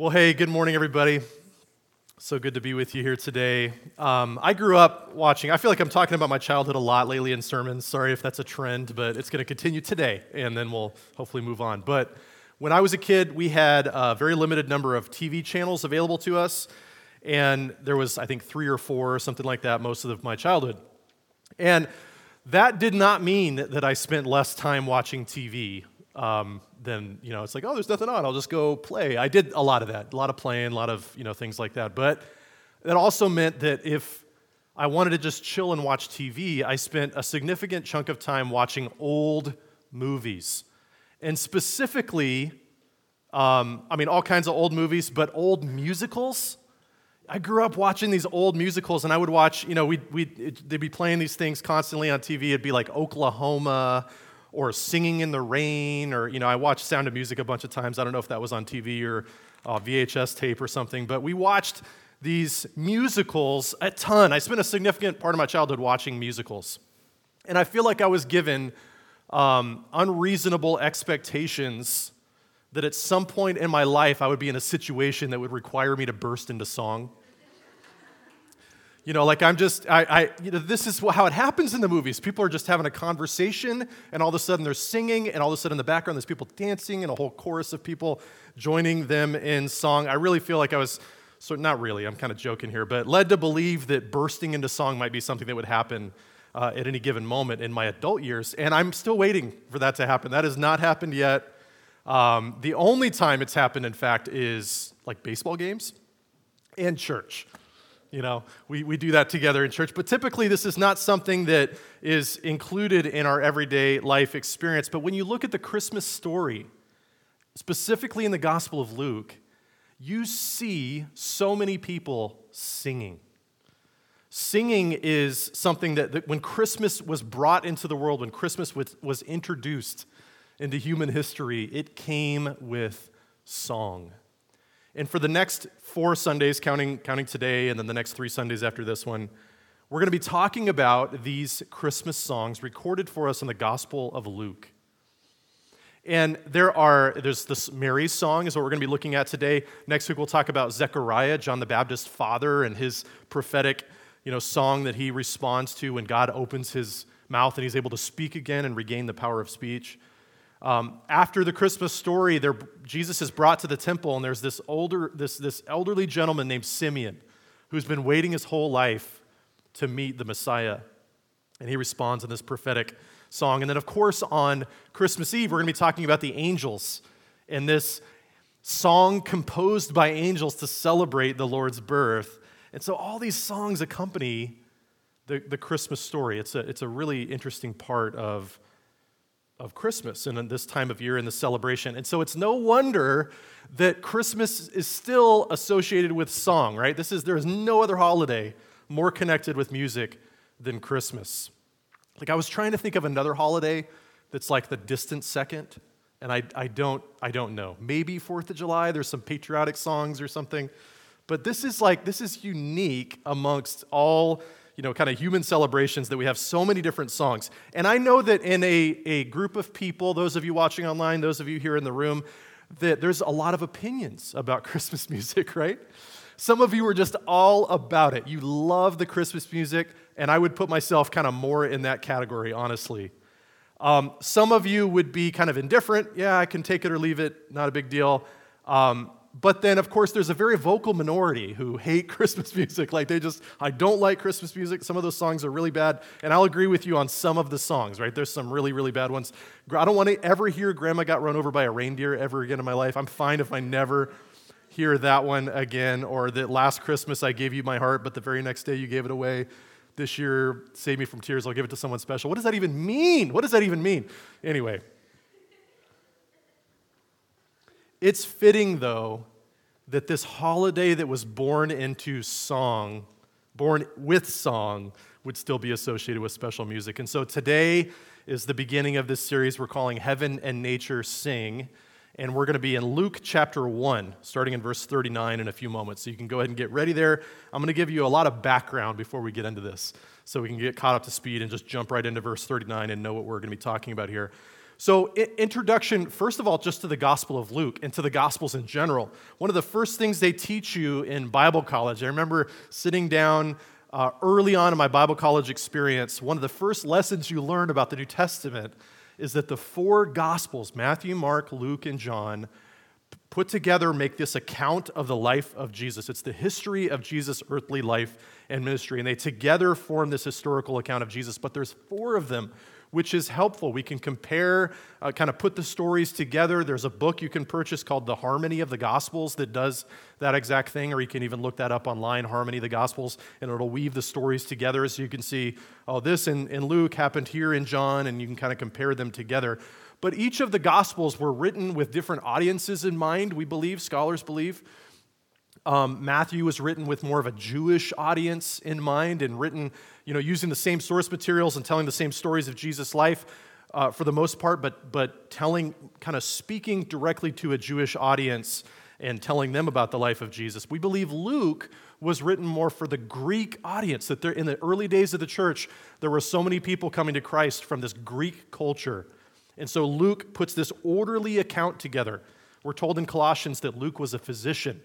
Well, hey, good morning, everybody. So good to be with you here today. Um, I grew up watching, I feel like I'm talking about my childhood a lot lately in sermons. Sorry if that's a trend, but it's going to continue today, and then we'll hopefully move on. But when I was a kid, we had a very limited number of TV channels available to us, and there was, I think, three or four or something like that most of my childhood. And that did not mean that I spent less time watching TV. Um, then you know it's like oh there's nothing on. I'll just go play. I did a lot of that a lot of playing a lot of you know things like that. But that also meant that if i wanted to just chill and watch tv i spent a significant chunk of time watching old movies. And specifically um, i mean all kinds of old movies but old musicals. I grew up watching these old musicals, and I would watch, you know, we'd, we'd, they'd be playing these things constantly on TV. It'd be like Oklahoma or Singing in the Rain, or, you know, I watched Sound of Music a bunch of times. I don't know if that was on TV or uh, VHS tape or something, but we watched these musicals a ton. I spent a significant part of my childhood watching musicals. And I feel like I was given um, unreasonable expectations that at some point in my life I would be in a situation that would require me to burst into song. You know, like I'm just, I, I, you know, this is how it happens in the movies. People are just having a conversation, and all of a sudden they're singing, and all of a sudden in the background there's people dancing, and a whole chorus of people joining them in song. I really feel like I was, of, not really, I'm kind of joking here, but led to believe that bursting into song might be something that would happen uh, at any given moment in my adult years, and I'm still waiting for that to happen. That has not happened yet. Um, the only time it's happened, in fact, is like baseball games and church. You know, we, we do that together in church, but typically this is not something that is included in our everyday life experience. But when you look at the Christmas story, specifically in the Gospel of Luke, you see so many people singing. Singing is something that, that when Christmas was brought into the world, when Christmas was, was introduced into human history, it came with song. And for the next four Sundays, counting, counting today and then the next three Sundays after this one, we're going to be talking about these Christmas songs recorded for us in the Gospel of Luke. And there are, there's this Mary's song is what we're going to be looking at today. Next week we'll talk about Zechariah, John the Baptist's father, and his prophetic, you know, song that he responds to when God opens his mouth and he's able to speak again and regain the power of speech. Um, after the Christmas story, Jesus is brought to the temple, and there's this, older, this, this elderly gentleman named Simeon who's been waiting his whole life to meet the Messiah. And he responds in this prophetic song. And then, of course, on Christmas Eve, we're going to be talking about the angels and this song composed by angels to celebrate the Lord's birth. And so, all these songs accompany the, the Christmas story. It's a, it's a really interesting part of of Christmas and this time of year in the celebration. And so it's no wonder that Christmas is still associated with song, right? This is there is no other holiday more connected with music than Christmas. Like I was trying to think of another holiday that's like the distant second, and I, I don't I don't know. Maybe Fourth of July, there's some patriotic songs or something. But this is like this is unique amongst all you know, kind of human celebrations that we have so many different songs. And I know that in a, a group of people, those of you watching online, those of you here in the room, that there's a lot of opinions about Christmas music, right? Some of you are just all about it. You love the Christmas music, and I would put myself kind of more in that category, honestly. Um, some of you would be kind of indifferent. Yeah, I can take it or leave it, not a big deal. Um, but then, of course, there's a very vocal minority who hate Christmas music. Like, they just, I don't like Christmas music. Some of those songs are really bad. And I'll agree with you on some of the songs, right? There's some really, really bad ones. I don't want to ever hear Grandma Got Run Over by a Reindeer ever again in my life. I'm fine if I never hear that one again, or that last Christmas I gave you my heart, but the very next day you gave it away. This year, save me from tears, I'll give it to someone special. What does that even mean? What does that even mean? Anyway, it's fitting, though, that this holiday that was born into song, born with song, would still be associated with special music. And so today is the beginning of this series we're calling Heaven and Nature Sing. And we're going to be in Luke chapter 1, starting in verse 39 in a few moments. So you can go ahead and get ready there. I'm going to give you a lot of background before we get into this so we can get caught up to speed and just jump right into verse 39 and know what we're going to be talking about here. So, introduction, first of all, just to the Gospel of Luke and to the Gospels in general. One of the first things they teach you in Bible college, I remember sitting down uh, early on in my Bible college experience, one of the first lessons you learn about the New Testament is that the four Gospels, Matthew, Mark, Luke, and John, put together make this account of the life of Jesus. It's the history of Jesus' earthly life and ministry, and they together form this historical account of Jesus. But there's four of them which is helpful. We can compare, uh, kind of put the stories together. There's a book you can purchase called The Harmony of the Gospels that does that exact thing, or you can even look that up online, Harmony of the Gospels, and it'll weave the stories together so you can see, oh, this in, in Luke happened here in John, and you can kind of compare them together. But each of the Gospels were written with different audiences in mind, we believe, scholars believe. Um, Matthew was written with more of a Jewish audience in mind and written, you know, using the same source materials and telling the same stories of Jesus' life uh, for the most part, but, but telling, kind of speaking directly to a Jewish audience and telling them about the life of Jesus. We believe Luke was written more for the Greek audience, that there, in the early days of the church, there were so many people coming to Christ from this Greek culture. And so Luke puts this orderly account together. We're told in Colossians that Luke was a physician.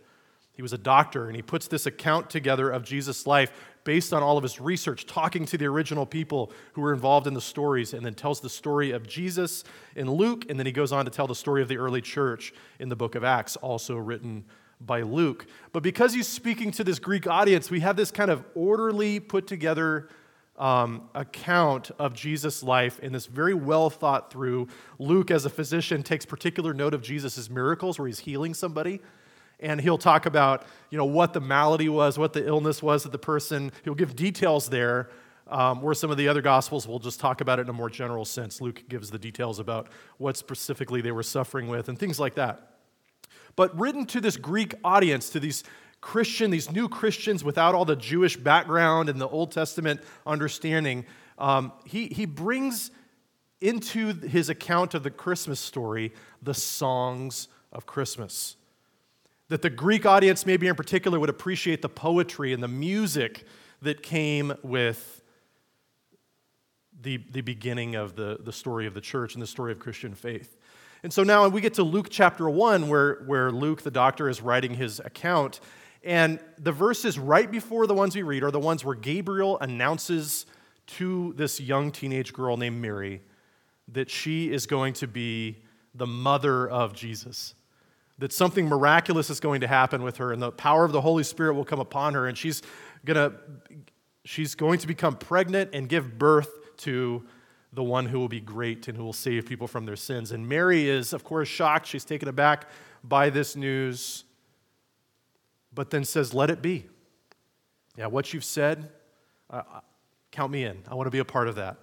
He was a doctor, and he puts this account together of Jesus' life based on all of his research, talking to the original people who were involved in the stories, and then tells the story of Jesus in Luke, and then he goes on to tell the story of the early church in the book of Acts, also written by Luke. But because he's speaking to this Greek audience, we have this kind of orderly, put together um, account of Jesus' life in this very well thought through. Luke, as a physician, takes particular note of Jesus' miracles where he's healing somebody and he'll talk about you know what the malady was what the illness was that the person. He'll give details there um, where some of the other gospels will just talk about it in a more general sense. Luke gives the details about what specifically they were suffering with and things like that. But written to this greek audience to these christian these new christians without all the jewish background and the old testament understanding um, he, he brings into his account of the christmas story the songs of christmas that the Greek audience, maybe in particular, would appreciate the poetry and the music that came with the, the beginning of the, the story of the church and the story of Christian faith. And so now we get to Luke chapter 1, where, where Luke, the doctor, is writing his account. And the verses right before the ones we read are the ones where Gabriel announces to this young teenage girl named Mary that she is going to be the mother of Jesus that something miraculous is going to happen with her and the power of the Holy Spirit will come upon her and she's going to she's going to become pregnant and give birth to the one who will be great and who will save people from their sins. And Mary is of course shocked, she's taken aback by this news but then says, "Let it be." Yeah, what you've said, uh, count me in. I want to be a part of that.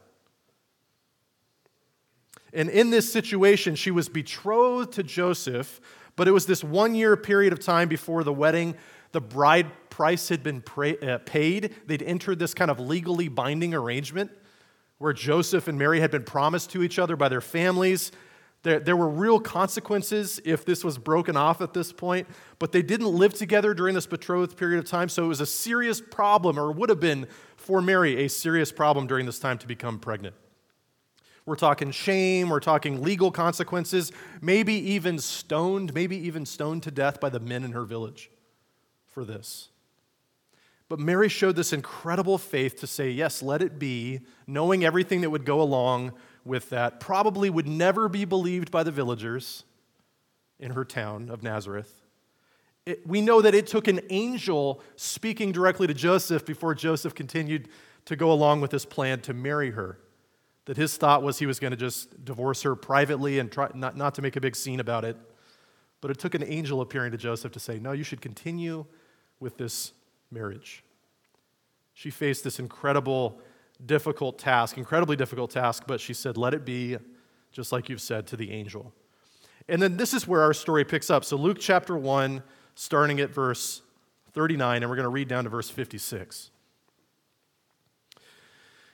And in this situation, she was betrothed to Joseph, but it was this one year period of time before the wedding. The bride price had been uh, paid. They'd entered this kind of legally binding arrangement where Joseph and Mary had been promised to each other by their families. There, there were real consequences if this was broken off at this point, but they didn't live together during this betrothed period of time, so it was a serious problem, or would have been for Mary a serious problem during this time to become pregnant. We're talking shame, we're talking legal consequences, maybe even stoned, maybe even stoned to death by the men in her village for this. But Mary showed this incredible faith to say, Yes, let it be, knowing everything that would go along with that. Probably would never be believed by the villagers in her town of Nazareth. It, we know that it took an angel speaking directly to Joseph before Joseph continued to go along with this plan to marry her that his thought was he was going to just divorce her privately and try not, not to make a big scene about it. But it took an angel appearing to Joseph to say, No, you should continue with this marriage. She faced this incredible, difficult task, incredibly difficult task, but she said, Let it be, just like you've said to the angel. And then this is where our story picks up. So, Luke chapter 1, starting at verse 39, and we're going to read down to verse 56.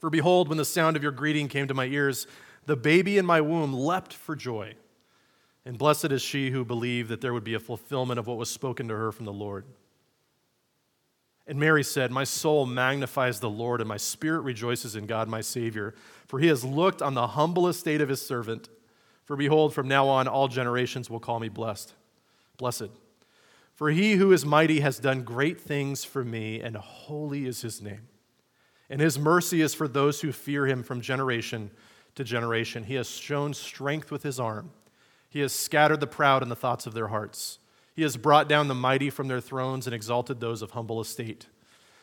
For behold, when the sound of your greeting came to my ears, the baby in my womb leapt for joy. And blessed is she who believed that there would be a fulfillment of what was spoken to her from the Lord. And Mary said, My soul magnifies the Lord, and my spirit rejoices in God my Savior, for he has looked on the humble estate of his servant. For behold, from now on all generations will call me blessed. Blessed. For he who is mighty has done great things for me, and holy is his name. And his mercy is for those who fear him from generation to generation. He has shown strength with his arm. He has scattered the proud in the thoughts of their hearts. He has brought down the mighty from their thrones and exalted those of humble estate.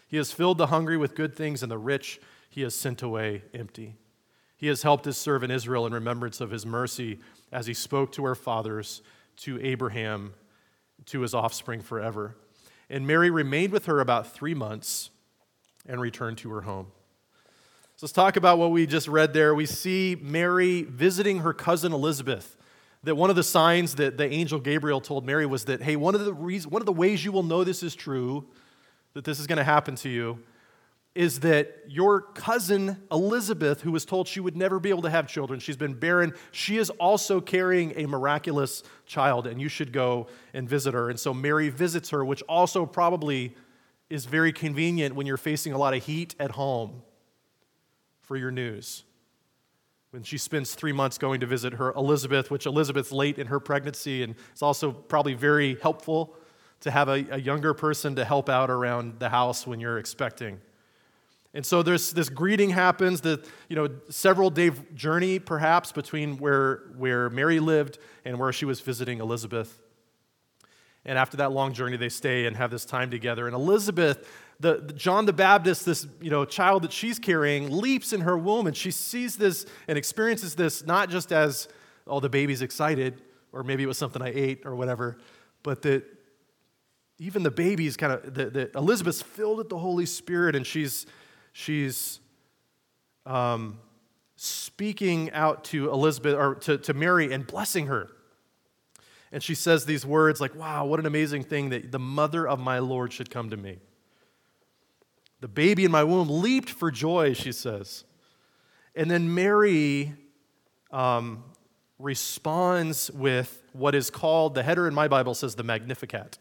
He has filled the hungry with good things, and the rich he has sent away empty. He has helped his servant Israel in remembrance of his mercy as he spoke to our fathers, to Abraham, to his offspring forever. And Mary remained with her about three months and returned to her home. So let's talk about what we just read there. We see Mary visiting her cousin Elizabeth that one of the signs that the angel Gabriel told Mary was that, hey, one of the, reasons, one of the ways you will know this is true, that this is going to happen to you, is that your cousin Elizabeth, who was told she would never be able to have children, she's been barren, she is also carrying a miraculous child, and you should go and visit her. And so Mary visits her, which also probably is very convenient when you're facing a lot of heat at home for your news when she spends three months going to visit her Elizabeth, which Elizabeth's late in her pregnancy, and it's also probably very helpful to have a, a, younger person to help out around the house when you're expecting. And so there's this greeting happens, the you know several day journey perhaps between where where Mary lived and where she was visiting Elizabeth. And after that long journey, they stay and have this time together. And Elizabeth the, the, John the Baptist, this you know, child that she's carrying, leaps in her womb and she sees this and experiences this not just as, oh, the baby's excited, or maybe it was something I ate or whatever, but that even the baby's kind of, that Elizabeth's filled with the Holy Spirit and she's, she's um, speaking out to Elizabeth or to, to Mary and blessing her. And she says these words like, wow, what an amazing thing that the mother of my Lord should come to me. The baby in my womb leaped for joy, she says. And then Mary um, responds with what is called, the header in my Bible says the Magnificat.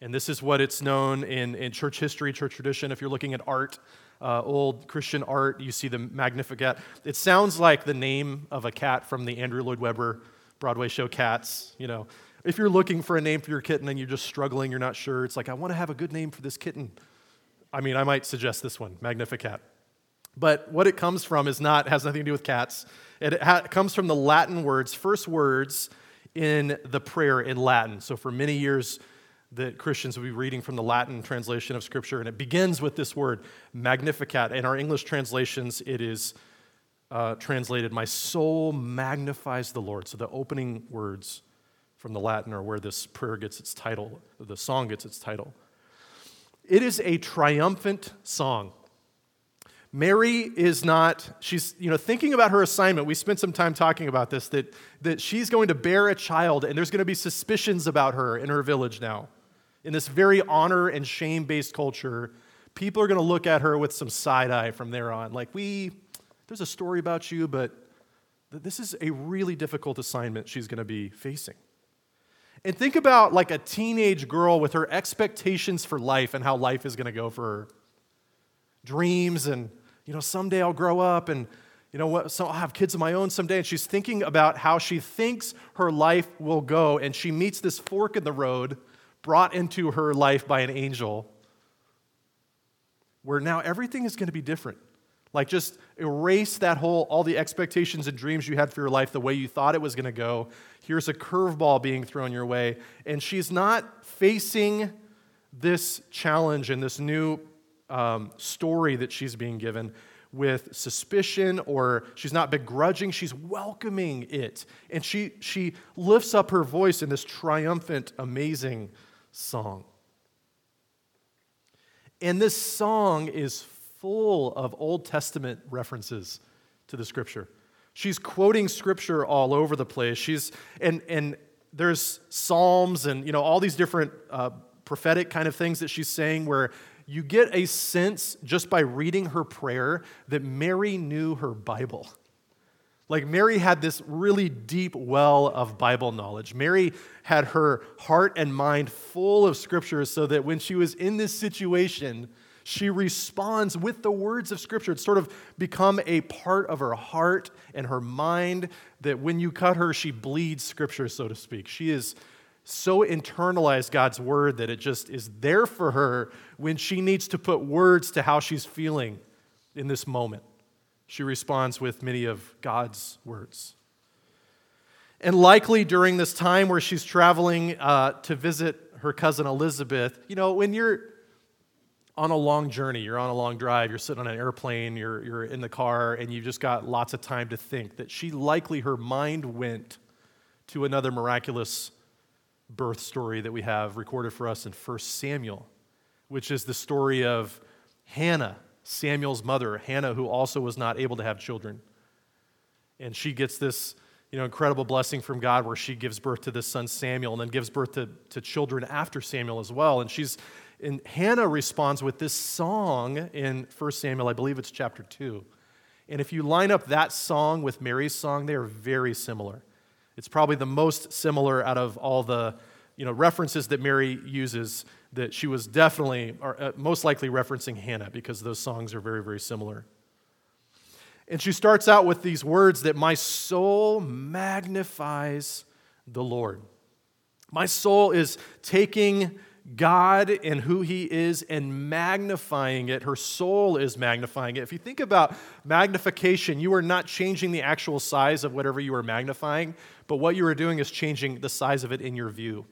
And this is what it's known in, in church history, church tradition. If you're looking at art, uh, old Christian art, you see the Magnificat. It sounds like the name of a cat from the Andrew Lloyd Webber Broadway show Cats. You know, if you're looking for a name for your kitten and you're just struggling, you're not sure, it's like, I want to have a good name for this kitten. I mean, I might suggest this one, Magnificat. But what it comes from is not has nothing to do with cats. It ha- comes from the Latin words, first words in the prayer in Latin. So for many years, the Christians will be reading from the Latin translation of Scripture, and it begins with this word, Magnificat. In our English translations, it is uh, translated, My soul magnifies the Lord. So the opening words from the Latin are where this prayer gets its title, the song gets its title. It is a triumphant song. Mary is not, she's, you know, thinking about her assignment. We spent some time talking about this, that, that she's going to bear a child, and there's going to be suspicions about her in her village now. In this very honor and shame based culture, people are going to look at her with some side eye from there on. Like, we, there's a story about you, but this is a really difficult assignment she's going to be facing. And think about like a teenage girl with her expectations for life and how life is going to go for her. Dreams and, you know, someday I'll grow up and, you know what, so I'll have kids of my own someday. And she's thinking about how she thinks her life will go. And she meets this fork in the road brought into her life by an angel where now everything is going to be different. Like, just erase that whole, all the expectations and dreams you had for your life the way you thought it was going to go. Here's a curveball being thrown your way. And she's not facing this challenge and this new um, story that she's being given with suspicion or she's not begrudging she's welcoming it and she she lifts up her voice in this triumphant amazing song and this song is full of Old Testament references to the scripture. She's quoting scripture all over the place. She's and and there's psalms and you know all these different uh, prophetic kind of things that she's saying where you get a sense just by reading her prayer that Mary knew her Bible. Like Mary had this really deep well of Bible knowledge. Mary had her heart and mind full of scripture so that when she was in this situation, she responds with the words of Scripture. It's sort of become a part of her heart and her mind that when you cut her, she bleeds Scripture, so to speak. She is so internalized God's word that it just is there for her when she needs to put words to how she's feeling in this moment. She responds with many of God's words. And likely during this time where she's traveling uh, to visit her cousin Elizabeth, you know, when you're on a long journey, you're on a long drive, you're sitting on an airplane, you're, you're in the car, and you've just got lots of time to think, that she likely, her mind went to another miraculous birth story that we have recorded for us in 1 Samuel, which is the story of Hannah, Samuel's mother, Hannah, who also was not able to have children. And she gets this you know, incredible blessing from God where she gives birth to this son Samuel and then gives birth to, to children after Samuel as well. And she's and Hannah responds with this song in 1 Samuel, I believe it's chapter 2. And if you line up that song with Mary's song, they are very similar. It's probably the most similar out of all the you know, references that Mary uses that she was definitely, or uh, most likely referencing Hannah because those songs are very, very similar. And she starts out with these words that my soul magnifies the Lord. My soul is taking God and who He is and magnifying it. Her soul is magnifying it. If you think about magnification, you are not changing the actual size of whatever you are magnifying, but what you are doing is changing the size of it in your view.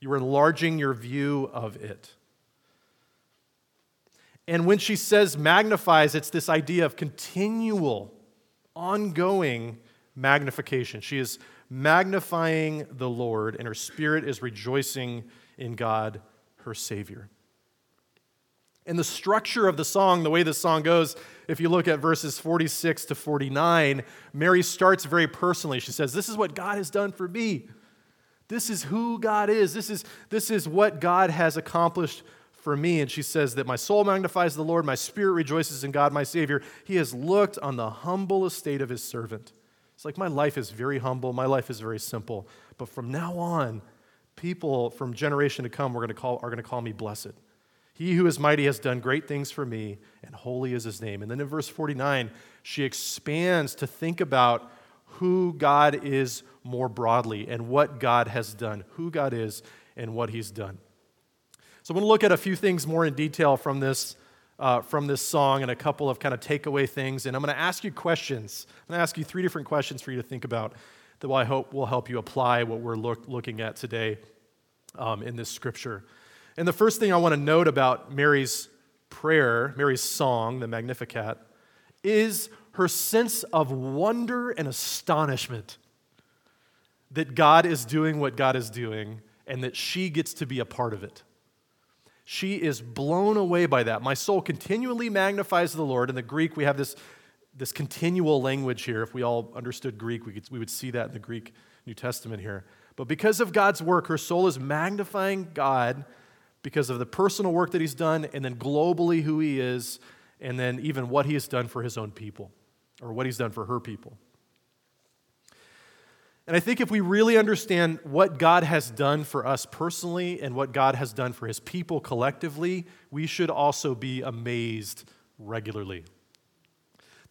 You are enlarging your view of it. And when she says magnifies, it's this idea of continual, ongoing magnification. She is magnifying the Lord, and her spirit is rejoicing in God, her Savior. And the structure of the song, the way the song goes, if you look at verses 46 to 49, Mary starts very personally. She says, This is what God has done for me. This is who God is. This is, this is what God has accomplished for me. And she says that my soul magnifies the Lord, my spirit rejoices in God, my Savior. He has looked on the humble estate of his servant. It's like my life is very humble, my life is very simple. But from now on, people from generation to come are going to call, are going to call me blessed. He who is mighty has done great things for me, and holy is his name. And then in verse 49, she expands to think about who God is more broadly and what God has done, who God is and what he's done. So I'm going to look at a few things more in detail from this, uh, from this song and a couple of kind of takeaway things. And I'm going to ask you questions. I'm going to ask you three different questions for you to think about that I hope will help you apply what we're look, looking at today um, in this scripture. And the first thing I want to note about Mary's prayer, Mary's song, the Magnificat, is her sense of wonder and astonishment that God is doing what God is doing and that she gets to be a part of it. She is blown away by that. My soul continually magnifies the Lord. In the Greek, we have this this continual language here. If we all understood Greek, we, could, we would see that in the Greek New Testament here. But because of God's work, her soul is magnifying God because of the personal work that he's done, and then globally who he is, and then even what he has done for his own people, or what he's done for her people. And I think if we really understand what God has done for us personally and what God has done for his people collectively, we should also be amazed regularly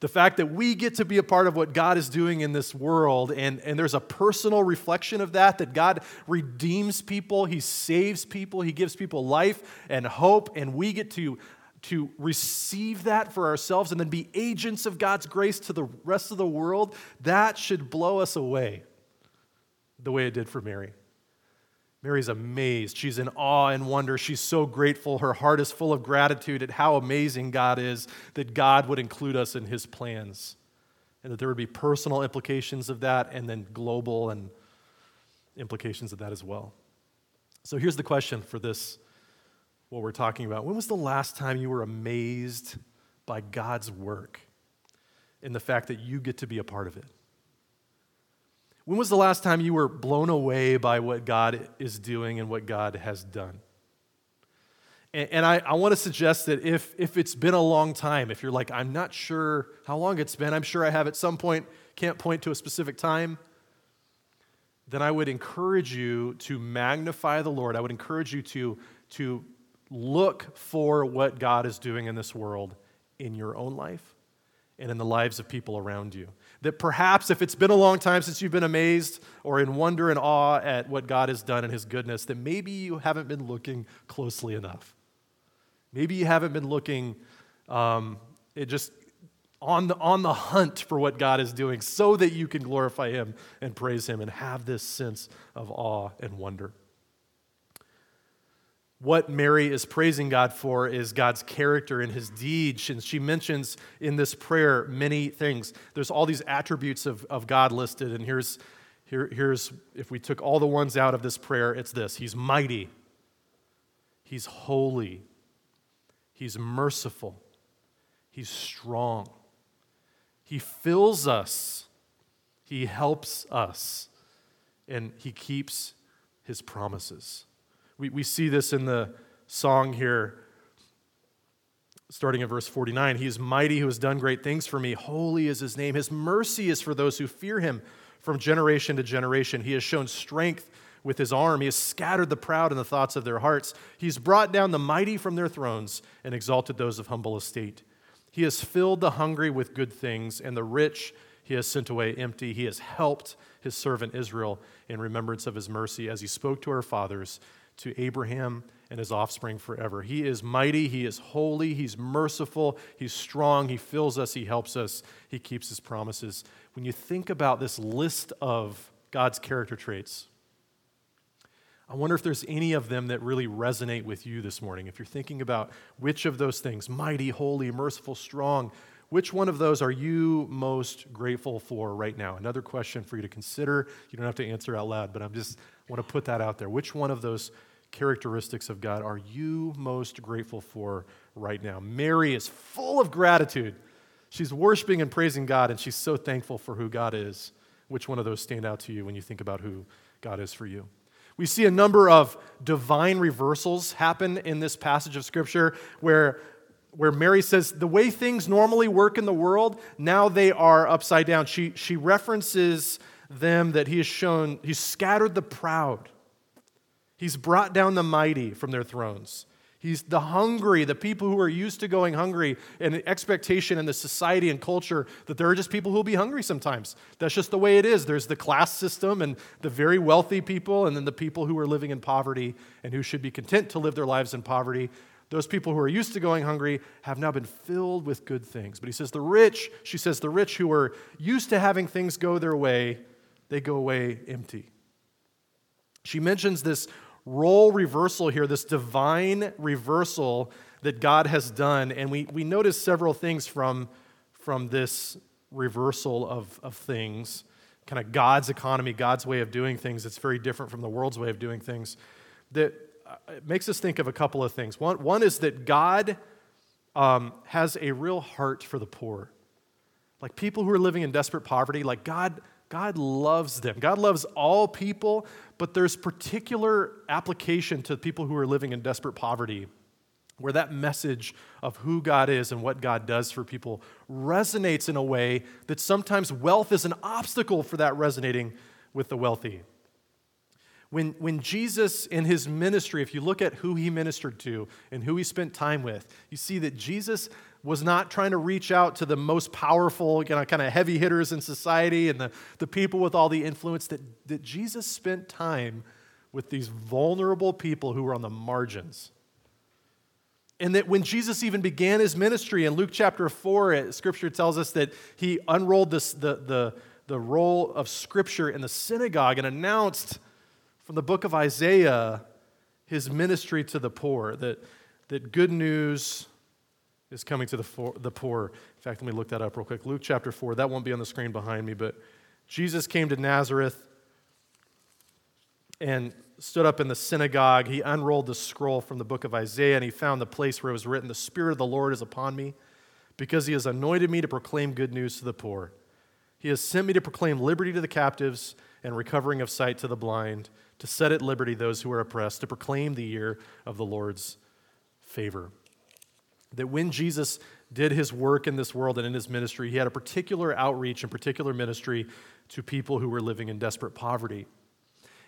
the fact that we get to be a part of what God is doing in this world, and, and there's a personal reflection of that, that God redeems people, He saves people, He gives people life and hope, and we get to, to receive that for ourselves and then be agents of God's grace to the rest of the world, that should blow us away the way it did for Mary. Mary's amazed. She's in awe and wonder. She's so grateful. Her heart is full of gratitude at how amazing God is that God would include us in his plans and that there would be personal implications of that and then global and implications of that as well. So here's the question for this what we're talking about. When was the last time you were amazed by God's work and the fact that you get to be a part of it? When was the last time you were blown away by what God is doing and what God has done? And, and I, I want to suggest that if, if it's been a long time, if you're like, I'm not sure how long it's been, I'm sure I have at some point, can't point to a specific time, then I would encourage you to magnify the Lord. I would encourage you to, to look for what God is doing in this world in your own life and in the lives of people around you. That perhaps if it's been a long time since you've been amazed or in wonder and awe at what God has done and His goodness, that maybe you haven't been looking closely enough. Maybe you haven't been looking um, it just on the, on the hunt for what God is doing so that you can glorify Him and praise Him and have this sense of awe and wonder. What Mary is praising God for is God's character and his deeds. And she mentions in this prayer many things. There's all these attributes of, of God listed. And here's, here, here's, if we took all the ones out of this prayer, it's this He's mighty, He's holy, He's merciful, He's strong, He fills us, He helps us, and He keeps His promises. We, we see this in the song here, starting at verse 49. He is mighty who has done great things for me. Holy is his name. His mercy is for those who fear him from generation to generation. He has shown strength with his arm. He has scattered the proud in the thoughts of their hearts. He's brought down the mighty from their thrones and exalted those of humble estate. He has filled the hungry with good things, and the rich he has sent away empty. He has helped his servant Israel in remembrance of his mercy as he spoke to our fathers to Abraham and his offspring forever. He is mighty, he is holy, he's merciful, he's strong, he fills us, he helps us, he keeps his promises. When you think about this list of God's character traits, I wonder if there's any of them that really resonate with you this morning. If you're thinking about which of those things, mighty, holy, merciful, strong, which one of those are you most grateful for right now? Another question for you to consider. You don't have to answer out loud, but I'm just want to put that out there. Which one of those characteristics of God are you most grateful for right now? Mary is full of gratitude. She's worshiping and praising God, and she's so thankful for who God is. Which one of those stand out to you when you think about who God is for you? We see a number of divine reversals happen in this passage of Scripture where, where Mary says, The way things normally work in the world, now they are upside down. She, she references them that he has shown, he's scattered the proud. He's brought down the mighty from their thrones. He's the hungry, the people who are used to going hungry, and the expectation in the society and culture that there are just people who will be hungry sometimes. That's just the way it is. There's the class system and the very wealthy people, and then the people who are living in poverty and who should be content to live their lives in poverty. Those people who are used to going hungry have now been filled with good things. But he says the rich, she says, the rich who are used to having things go their way, they go away empty. She mentions this role reversal here, this divine reversal that God has done. And we, we notice several things from, from this reversal of, of things, kind of God's economy, God's way of doing things. It's very different from the world's way of doing things. That it makes us think of a couple of things. One, one is that God um, has a real heart for the poor. Like people who are living in desperate poverty, like God God loves them. God loves all people, but there's particular application to people who are living in desperate poverty where that message of who God is and what God does for people resonates in a way that sometimes wealth is an obstacle for that resonating with the wealthy. When, when Jesus in his ministry, if you look at who he ministered to and who he spent time with, you see that Jesus was not trying to reach out to the most powerful, you know, kind of heavy hitters in society and the, the people with all the influence, that, that Jesus spent time with these vulnerable people who were on the margins. And that when Jesus even began his ministry in Luke chapter 4, scripture tells us that he unrolled this, the, the, the roll of scripture in the synagogue and announced from the book of Isaiah his ministry to the poor, that, that good news is coming to the, for, the poor. In fact, let me look that up real quick. Luke chapter 4, that won't be on the screen behind me, but Jesus came to Nazareth and stood up in the synagogue. He unrolled the scroll from the book of Isaiah and he found the place where it was written, The Spirit of the Lord is upon me because he has anointed me to proclaim good news to the poor. He has sent me to proclaim liberty to the captives and recovering of sight to the blind, to set at liberty those who are oppressed, to proclaim the year of the Lord's favor. That when Jesus did his work in this world and in his ministry, he had a particular outreach and particular ministry to people who were living in desperate poverty.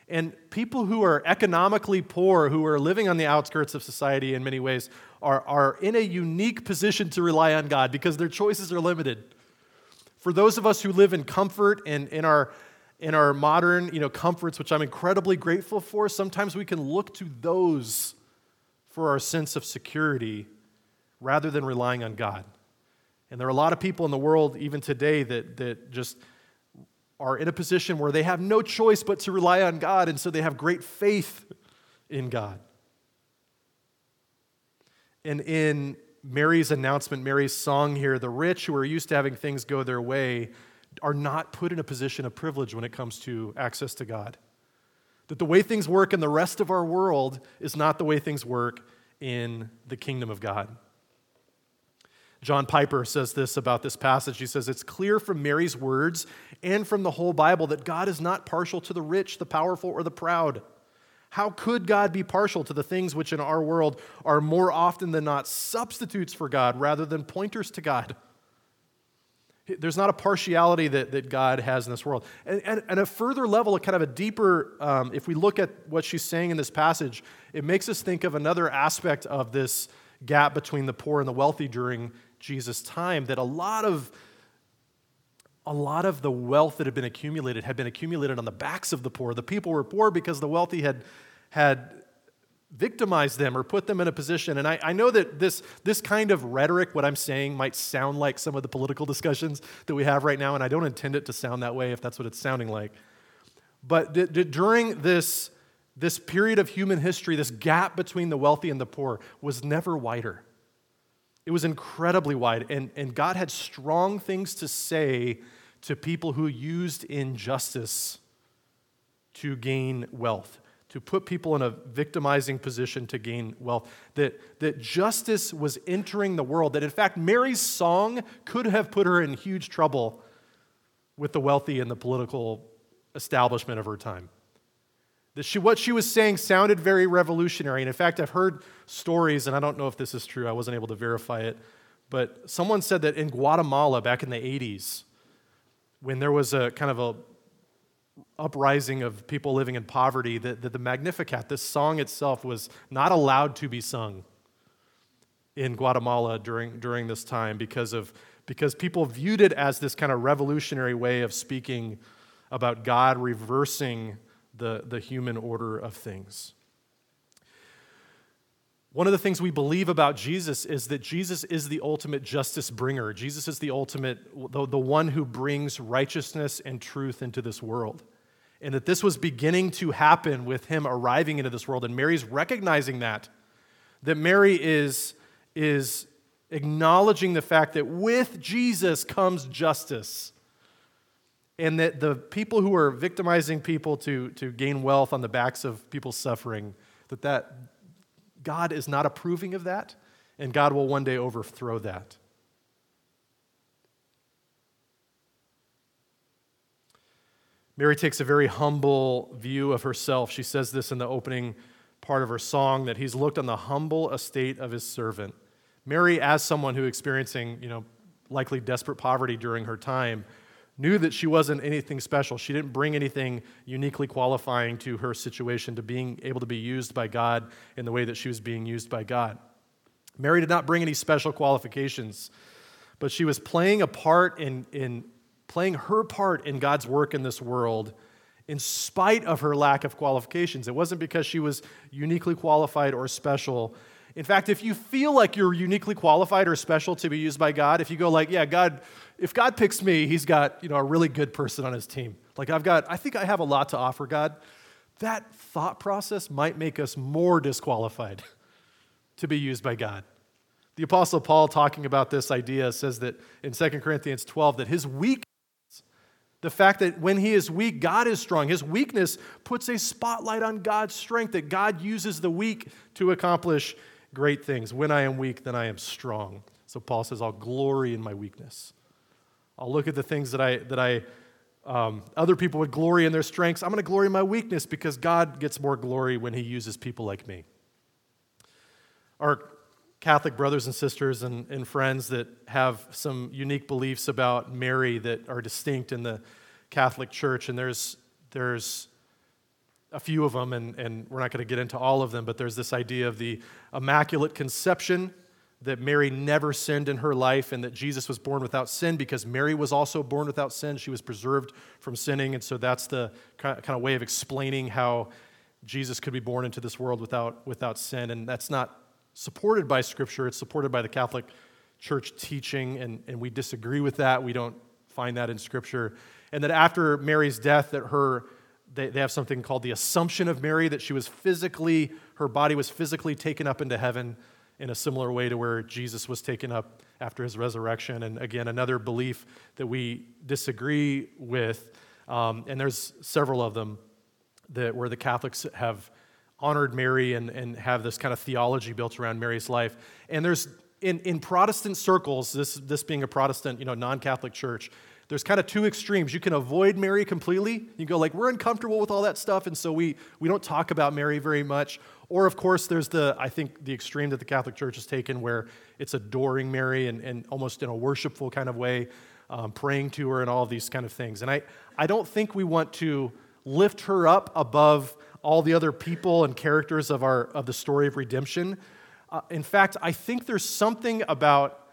And people who are economically poor, who are living on the outskirts of society in many ways, are, are in a unique position to rely on God because their choices are limited. For those of us who live in comfort and in our, in our modern you know, comforts, which I'm incredibly grateful for, sometimes we can look to those for our sense of security rather than relying on God. And there are a lot of people in the world, even today, that, that just are in a position where they have no choice but to rely on God, and so they have great faith in God. And in Mary's announcement, Mary's song here, the rich who are used to having things go their way are not put in a position of privilege when it comes to access to God. That the way things work in the rest of our world is not the way things work in the kingdom of God. John Piper says this about this passage. He says, It's clear from Mary's words and from the whole Bible that God is not partial to the rich, the powerful, or the proud. How could God be partial to the things which in our world are more often than not substitutes for God rather than pointers to God? There's not a partiality that, that God has in this world. And, and, and a further level, a kind of a deeper, um, if we look at what she's saying in this passage, it makes us think of another aspect of this gap between the poor and the wealthy during Jesus' time that a lot of a lot of the wealth that had been accumulated had been accumulated on the backs of the poor. The people were poor because the wealthy had had victimized them or put them in a position. And I, I, know that this, this kind of rhetoric, what I'm saying, might sound like some of the political discussions that we have right now, and I don't intend it to sound that way if that's what it's sounding like. But d- d- during this, this period of human history, this gap between the wealthy and the poor was never wider. It was incredibly wide, and, and God had strong things to say to people who used injustice to gain wealth, to put people in a victimizing position to gain wealth. That, that justice was entering the world, that in fact, Mary's song could have put her in huge trouble with the wealthy and the political establishment of her time. That she, what she was saying sounded very revolutionary. And in fact, I've heard stories, and I don't know if this is true, I wasn't able to verify it, but someone said that in Guatemala back in the 80s, when there was a kind of a uprising of people living in poverty, that, that the Magnificat, this song itself, was not allowed to be sung in Guatemala during, during this time because, of, because people viewed it as this kind of revolutionary way of speaking about God reversing the, the human order of things. One of the things we believe about Jesus is that Jesus is the ultimate justice bringer. Jesus is the ultimate, the, the one who brings righteousness and truth into this world. And that this was beginning to happen with him arriving into this world. And Mary's recognizing that. That Mary is, is acknowledging the fact that with Jesus comes justice and that the people who are victimizing people to, to gain wealth on the backs of people suffering, that, that God is not approving of that, and God will one day overthrow that. Mary takes a very humble view of herself. She says this in the opening part of her song that he's looked on the humble estate of his servant. Mary, as someone who experiencing, you know, likely desperate poverty during her time, knew that she wasn't anything special. She didn't bring anything uniquely qualifying to her situation to being able to be used by God in the way that she was being used by God. Mary did not bring any special qualifications, but she was playing a part in, in playing her part in God's work in this world in spite of her lack of qualifications. It wasn't because she was uniquely qualified or special. In fact, if you feel like you're uniquely qualified or special to be used by God, if you go like, yeah, God, if God picks me, he's got, you know, a really good person on his team. Like I've got, I think I have a lot to offer God. That thought process might make us more disqualified to be used by God. The Apostle Paul, talking about this idea, says that in 2 Corinthians 12, that his weakness, the fact that when he is weak, God is strong, his weakness puts a spotlight on God's strength, that God uses the weak to accomplish great things. When I am weak, then I am strong. So Paul says, I'll glory in my weakness. I'll look at the things that I, that I um, other people would glory in their strengths. I'm going to glory in my weakness because God gets more glory when He uses people like me. Our Catholic brothers and sisters and, and friends that have some unique beliefs about Mary that are distinct in the Catholic Church, and there's, there's a few of them, and, and we're not going to get into all of them, but there's this idea of the Immaculate Conception that Mary never sinned in her life and that Jesus was born without sin because Mary was also born without sin. She was preserved from sinning. And so that's the kind of way of explaining how Jesus could be born into this world without, without sin. And that's not supported by Scripture, it's supported by the Catholic Church teaching. And, and we disagree with that. We don't find that in Scripture. And that after Mary's death, that her they, they have something called the Assumption of Mary, that she was physically, her body was physically taken up into heaven in a similar way to where Jesus was taken up after his resurrection. And again, another belief that we disagree with, um, and there's several of them that where the Catholics have honored Mary and, and have this kind of theology built around Mary's life. And there's in, in Protestant circles, this, this being a Protestant, you know, non-Catholic church, there's kind of two extremes. You can avoid Mary completely. You go like, we're uncomfortable with all that stuff, and so we, we don't talk about Mary very much. Or, of course, there's the, I think, the extreme that the Catholic Church has taken where it's adoring Mary and, and almost in a worshipful kind of way, um, praying to her and all of these kind of things. And I, I don't think we want to lift her up above all the other people and characters of, our, of the story of redemption. Uh, in fact, I think there's something about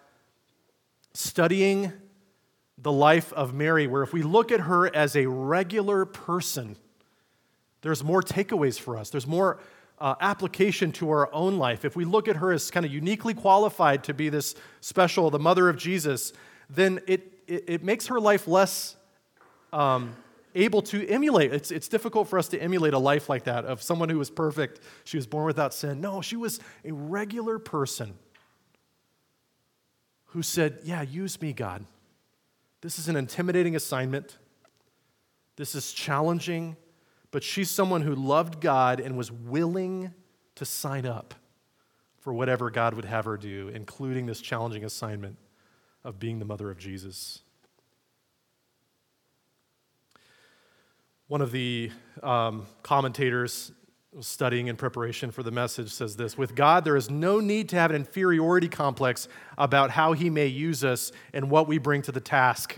studying the life of Mary, where if we look at her as a regular person, there's more takeaways for us. There's more uh, application to our own life. If we look at her as kind of uniquely qualified to be this special, the mother of Jesus, then it, it, it makes her life less um, able to emulate. It's, it's difficult for us to emulate a life like that of someone who was perfect. She was born without sin. No, she was a regular person who said, Yeah, use me, God. This is an intimidating assignment. This is challenging, but she's someone who loved God and was willing to sign up for whatever God would have her do, including this challenging assignment of being the mother of Jesus. One of the um, commentators studying in preparation for the message says this With God, there is no need to have an inferiority complex about how He may use us and what we bring to the task.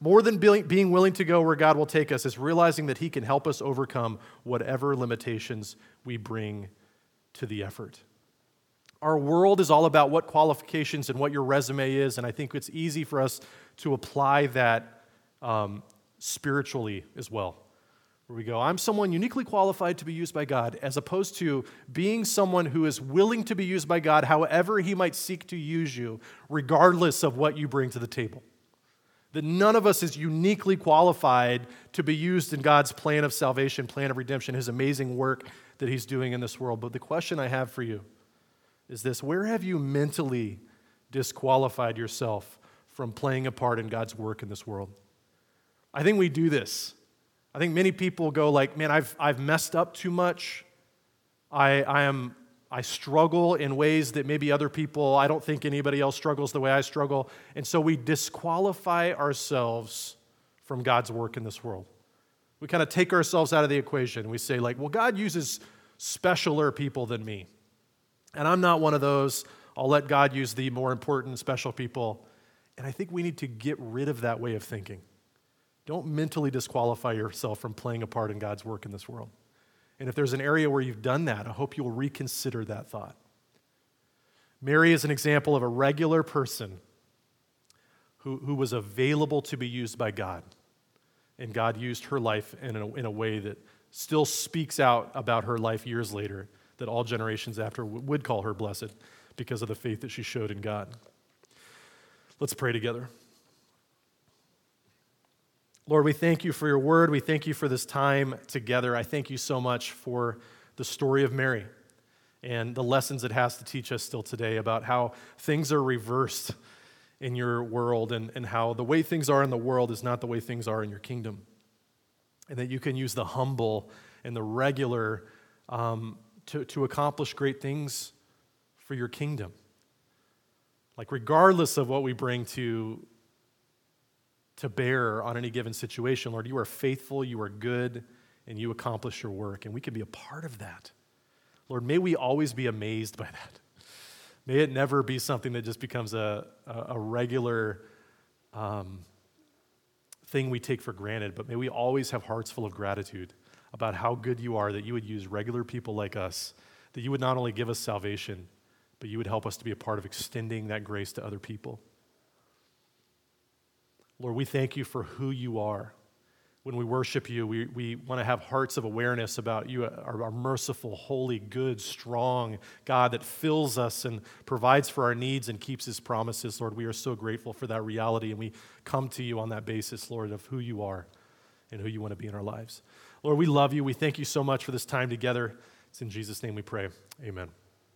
More than being willing to go where God will take us is realizing that He can help us overcome whatever limitations we bring to the effort. Our world is all about what qualifications and what your resume is, and I think it's easy for us to apply that um, spiritually as well where we go, I'm someone uniquely qualified to be used by God, as opposed to being someone who is willing to be used by God however He might seek to use you, regardless of what you bring to the table. That none of us is uniquely qualified to be used in God's plan of salvation, plan of redemption, His amazing work that He's doing in this world. But the question I have for you is this Where have you mentally disqualified yourself from playing a part in God's work in this world? I think we do this I think many people go like, man, I've, I've messed up too much. I, I, am, I struggle in ways that maybe other people, I don't think anybody else struggles the way I struggle. And so we disqualify ourselves from God's work in this world. We kind of take ourselves out of the equation. We say, like, well, God uses specialer people than me. And I'm not one of those. I'll let God use the more important, special people. And I think we need to get rid of that way of thinking. Don't mentally disqualify yourself from playing a part in God's work in this world. And if there's an area where you've done that, I hope you'll reconsider that thought. Mary is an example of a regular person who, who was available to be used by God. And God used her life in a, in a way that still speaks out about her life years later, that all generations after would call her blessed because of the faith that she showed in God. Let's pray together. Lord, we thank you for your word. We thank you for this time together. I thank you so much for the story of Mary and the lessons it has to teach us still today about how things are reversed in your world and, and how the way things are in the world is not the way things are in your kingdom. And that you can use the humble and the regular um, to, to accomplish great things for your kingdom. Like, regardless of what we bring to to bear on any given situation. Lord, you are faithful, you are good, and you accomplish your work, and we can be a part of that. Lord, may we always be amazed by that. May it never be something that just becomes a, a, regular um, thing we take for granted, but may we always have hearts full of gratitude about how good you are that you would use regular people like us, that you would not only give us salvation, but you would help us to be a part of extending that grace to other people. Lord, we thank you for who you are. When we worship you, we, we want to have hearts of awareness about you, our, our merciful, holy, good, strong God that fills us and provides for our needs and keeps his promises. Lord, we are so grateful for that reality, and we come to you on that basis, Lord, of who you are and who you want to be in our lives. Lord, we love you. We thank you so much for this time together. It's in Jesus' name we pray. Amen.